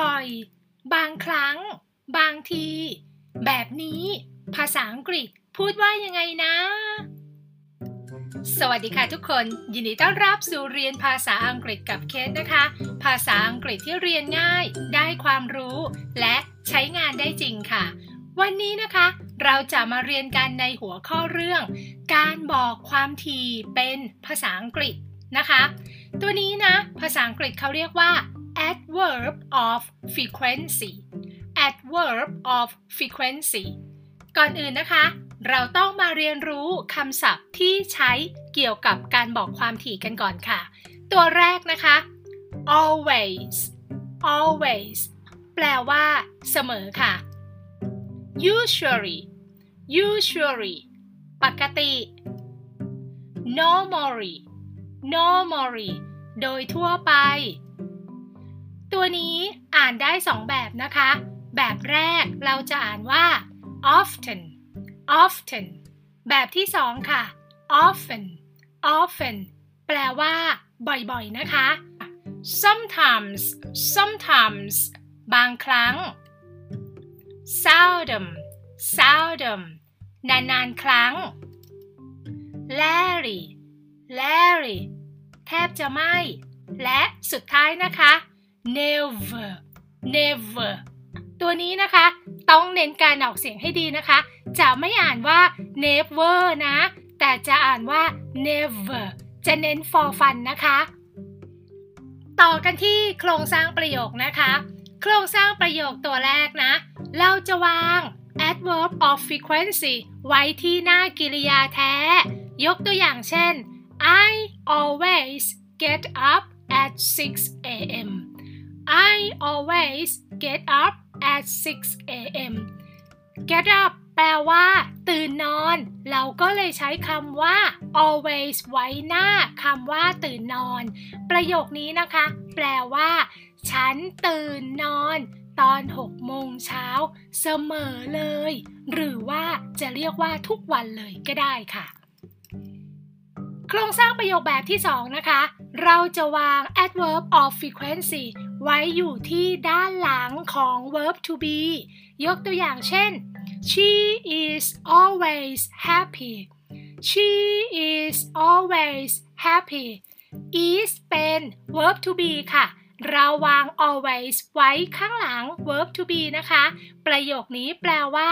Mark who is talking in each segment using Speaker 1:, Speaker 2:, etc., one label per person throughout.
Speaker 1: บ่อยๆ บางครั้ง บางที แบบนี้ ภาษาอังกฤษพูดว่ายังไงนะ สวัสดีค่ะทุกคน ยินดีต้อนรับสู่เรียนภาษาอังกฤษกับเคสนะคะ ภาษาอังกฤษที่เรียนง่าย ได้ความรู้ และใช้งานได้จริงค่ะ วันนี้นะคะ เราจะมาเรียนกันในหัวข้อเรื่อง การบอกความถี่เป็นภาษาอังกฤษนะคะ ตัวนี้นะ ภาษาอังกฤษเขาเรียกว่า adverb of frequency adverb of frequency ก่อนอื่นนะคะ เราต้องมาเรียนรู้คำศัพท์ที่ใช้เกี่ยวกับการบอกความถี่กันก่อนค่ะ ตัวแรกนะคะ always always แปลว่า เสมอค่ะ usually usually ปกติ normally normally โดยทั่วไป นี้อ่านได้สองแบบนะคะ แบบแรกเราจะอ่านว่า often often แบบที่สองค่ะ often often แปลว่า บ่อยๆ นะคะ sometimes sometimes บางครั้ง seldom seldom นานๆ ครั้ง Larry Larry แทบจะไม่ และสุดท้ายนะคะ never never ตัวนี้นะคะ ต้องเน้นการออกเสียงให้ดีนะคะ จะไม่อ่านว่า never นะ แต่จะอ่านว่า never จะเน้น for fun นะคะ ต่อกันที่โครงสร้างประโยคนะคะ โครงสร้างประโยคตัวแรกนะ เราจะวาง adverb of frequency ไว้ที่หน้ากิริยาแท้ ยกตัวอย่างเช่น I always get up at 6 a.m. I always get up at 6 a.m. get up แปลว่า ตื่นนอน เราก็เลยใช้คำว่า always ไว้หน้าคำว่า ตื่นนอน ประโยคนี้นะคะ แปลว่า ฉันตื่นนอน ตอน6โมงเช้าเสมอเลย หรือว่าจะเรียกว่าทุกวันเลยก็ได้ค่ะ โครงสร้างประโยคแบบที่ 2 นะคะ เราจะวาง adverb of frequency ไว้อยู่ที่ด้านหลังของ verb to be ยกตัวอย่างเช่น she is always happy she is always happy is เป็น verb to be ค่ะ เราวาง always ไว้ข้างหลัง verb to be นะคะ ประโยคนี้แปลว่า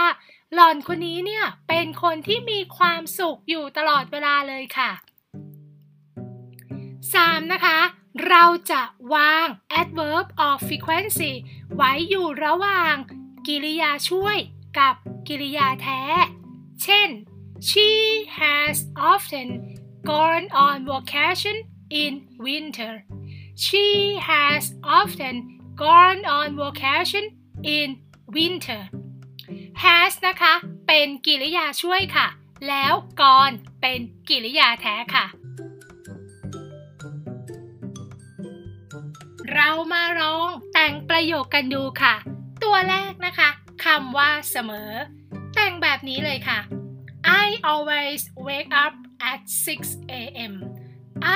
Speaker 1: หล่อนคนนี้เนี่ย เป็นคนที่มีความสุขอยู่ตลอดเวลาเลยค่ะ 3. นะคะ เราจะวาง adverb of frequency ไว้อยู่ระหว่าง กิริยาช่วยกับกิริยาแท้ เช่น she has often gone on vacation in winter she has often gone on vacation in winter has นะคะ เป็นกิริยาช่วยค่ะ แล้ว gone เป็นกิริยาแท้ค่ะ เรามาลองแต่งประโยคกันดูค่ะ ตัวแรกนะคะคำว่าเสมอ แต่งแบบนี้เลยค่ะ I always wake up at 6 a.m.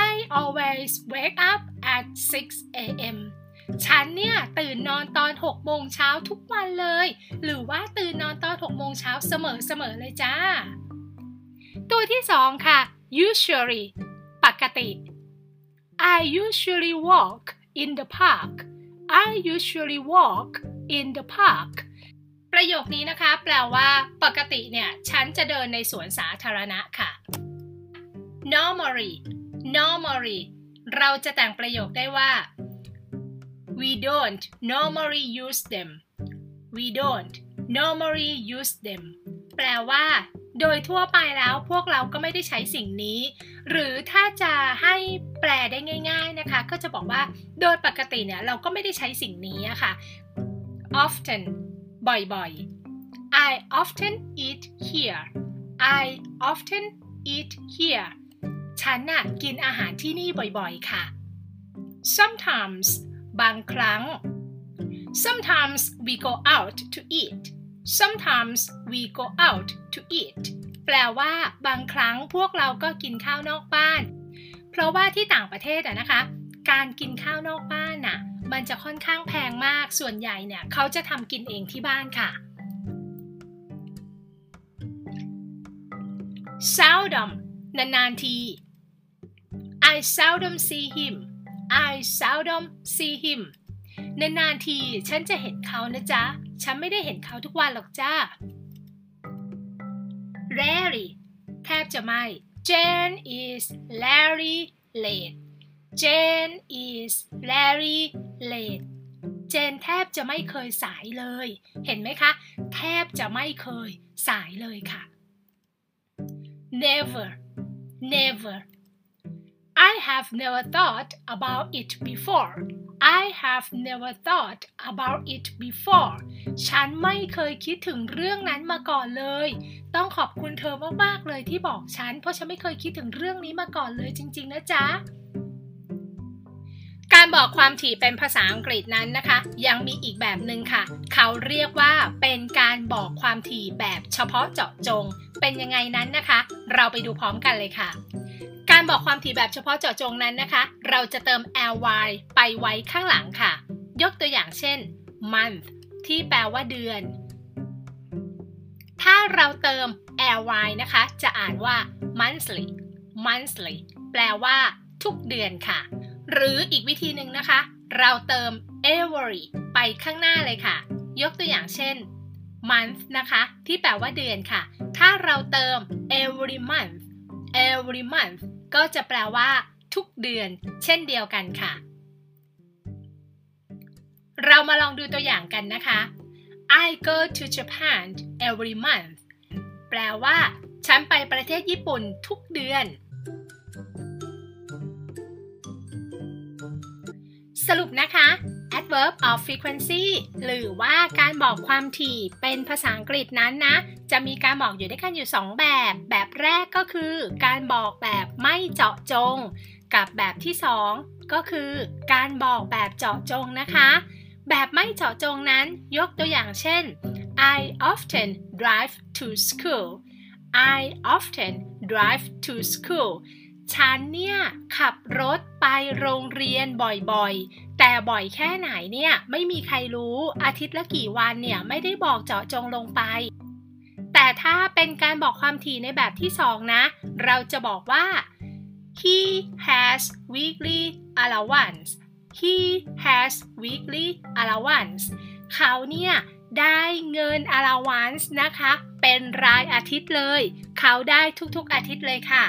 Speaker 1: I always wake up at 6 a.m. ฉันเนี่ยตื่นนอนตอน 6 โมงเช้าทุกวันเลย หรือว่าตื่นนอนตอน 6 โมงเช้าเสมอเสมอเลยจ้า ตัวที่สองค่ะ usually ปกติ I usually walk in the park I usually walk in the park ประโยคนี้นะคะ แปลว่า ปกติเนี่ย ฉันจะเดินในสวนสาธารณะค่ะ normally normally เราจะแต่งประโยคได้ว่า we don't normally use them we don't normally use them แปลว่า โดยทั่วไปแล้วพวกเราก็ไม่ได้ใช้สิ่งนี้ หรือถ้าจะให้แปลได้ง่าย ๆนะคะ ก็จะบอกว่าโดยปกติเนี่ยเราก็ไม่ได้ใช้สิ่งนี้ค่ะ often บ่อยๆ I often eat here I often eat here ฉันน่ะกินอาหารที่นี่บ่อยๆ ค่ะ sometimes บางครั้ง sometimes we go out to eat sometimes we go out to eat แปลว่าบางครั้งพวกเราก็กินข้าวนอกบ้าน เพราะว่าที่ต่างประเทศอะนะคะ การกินข้าวนอกบ้านน่ะ มันจะค่อนข้างแพงมาก ส่วนใหญ่เนี่ยเขาจะทำกินเองที่บ้านค่ะ seldom นานๆที I seldom see him I seldom see him นานๆที ฉันจะเห็นเขานะจ๊ะ ฉันไม่ได้เห็นเขาทุกวันหรอกจ้า rarely แทบจะไม่ Jane is Larry late Jane is Larry late เจนแทบจะไม่เคยสายเลย เห็นไหมคะ แทบจะไม่เคยสายเลยค่ะ never never I have never thought about it before I have never thought about it before ฉันไม่เคยคิดถึงเรื่องนั้นมาก่อนเลย ต้องขอบคุณเธอมากๆเลยที่บอกฉัน เพราะฉันไม่เคยคิดถึงเรื่องนี้มาก่อนเลยจริง ๆ นะจ๊ะ การบอกความถี่เป็นภาษาอังกฤษนั้นนะคะ ยังมีอีกแบบหนึ่งค่ะ เขาเรียกว่าเป็นการบอกความถี่แบบเฉพาะเจาะจง เป็นยังไงนั้นนะคะ เราไปดูพร้อมกันเลยค่ะการบอกความถี่แบบเฉพาะเจาะจงนั้นนะคะ เราจะเติม ly ไปไว้ข้างหลังค่ะ ยกตัวอย่างเช่น month ที่แปลว่าเดือน ถ้าเราเติม ly นะคะ จะอ่านว่า monthly monthly แปลว่า ทุกเดือนค่ะ หรืออีกวิธีหนึ่งนะคะ เราเติม every ไปข้างหน้าเลยค่ะ ยกตัวอย่างเช่น month นะคะ ที่แปลว่าเดือนค่ะ ถ้าเราเติม every month every month ก็จะแปลว่า ทุกเดือน เช่นเดียวกันค่ะ เรามาลองดูตัวอย่างกันนะคะ I go to Japan every month แปลว่า ฉันไปประเทศญี่ปุ่นทุกเดือน สรุปนะคะ adverb of frequency หรือว่าการบอกความถี่เป็นภาษาอังกฤษนั้นนะ จะมีการบอกอยู่ด้วยกันอยู่ 2 แบบ แบบแรกก็คือการบอกแบบไม่เจาะจง กับแบบที่ 2 ก็คือการบอกแบบเจาะจงนะคะ แบบไม่เจาะจงนั้นยกตัวอย่างเช่น I often drive to school I often drive to school ฉันเนี่ยขับรถไปโรงเรียนบ่อยๆ แต่บ่อยแค่ไหนเนี่ยไม่มีใครรู้อาทิตย์ละกี่วันเนี่ยไม่ได้บอกเจาะจงลงไป แต่ถ้าเป็นการบอกความถี่ในแบบที่สองนะ เราจะบอกว่า he has weekly allowance he has weekly allowance เขาเนี่ย ได้เงิน allowance นะคะ เป็นรายอาทิตย์เลย เขาได้ทุกๆอาทิตย์เลยค่ะ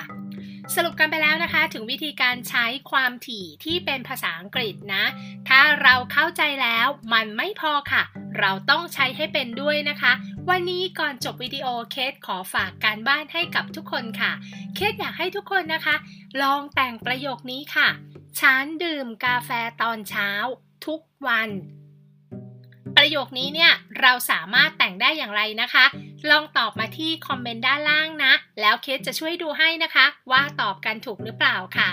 Speaker 1: สรุปกันไปแล้วนะคะ ถึงวิธีการใช้ความถี่ที่เป็นภาษาอังกฤษนะ ถ้าเราเข้าใจแล้วมันไม่พอค่ะ เราต้องใช้ให้เป็นด้วยนะคะ วันนี้ก่อนจบวิดีโอเคสขอฝากการบ้านให้กับทุกคนค่ะ เคสอยากให้ทุกคนนะคะ ลองแต่งประโยคนี้ค่ะ ฉันดื่มกาแฟตอนเช้า ทุกวันประโยคนี้เนี่ย เราสามารถแต่งได้อย่างไรนะคะ ลองตอบมาที่คอมเมนต์ด้านล่างนะ แล้วเคสจะช่วยดูให้นะคะ ว่าตอบกันถูกหรือเปล่าค่ะ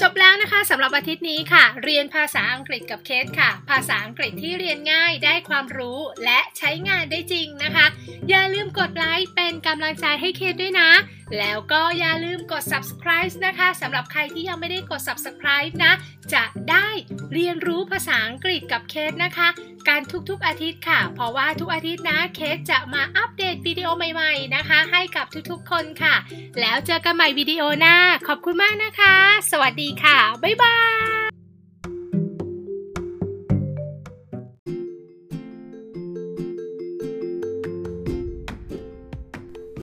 Speaker 1: จบแล้วนะคะสำหรับอาทิตย์นี้ค่ะ เรียนภาษาอังกฤษกับเคสค่ะ ภาษาอังกฤษที่เรียนง่ายได้ความรู้และใช้งานได้จริงนะคะ อย่าลืมกดไลค์เป็นกำลังใจให้เคสด้วยนะ แล้วก็อย่าลืมกด subscribe นะคะสำหรับใครที่ยังไม่ได้กด subscribe นะ จะได้เรียนรู้ภาษาอังกฤษกับเคสนะคะ การทุกๆอาทิตย์ค่ะ เพราะว่าทุกอาทิตย์นะเคสจะมาอัปเดตวิดีโอใหม่ๆนะคะ ให้กับทุกๆคนค่ะ แล้วเจอกันใหม่วิดีโอหน้า ขอบคุณมากนะคะ สวัสดีค่ะ บ๊ายบาย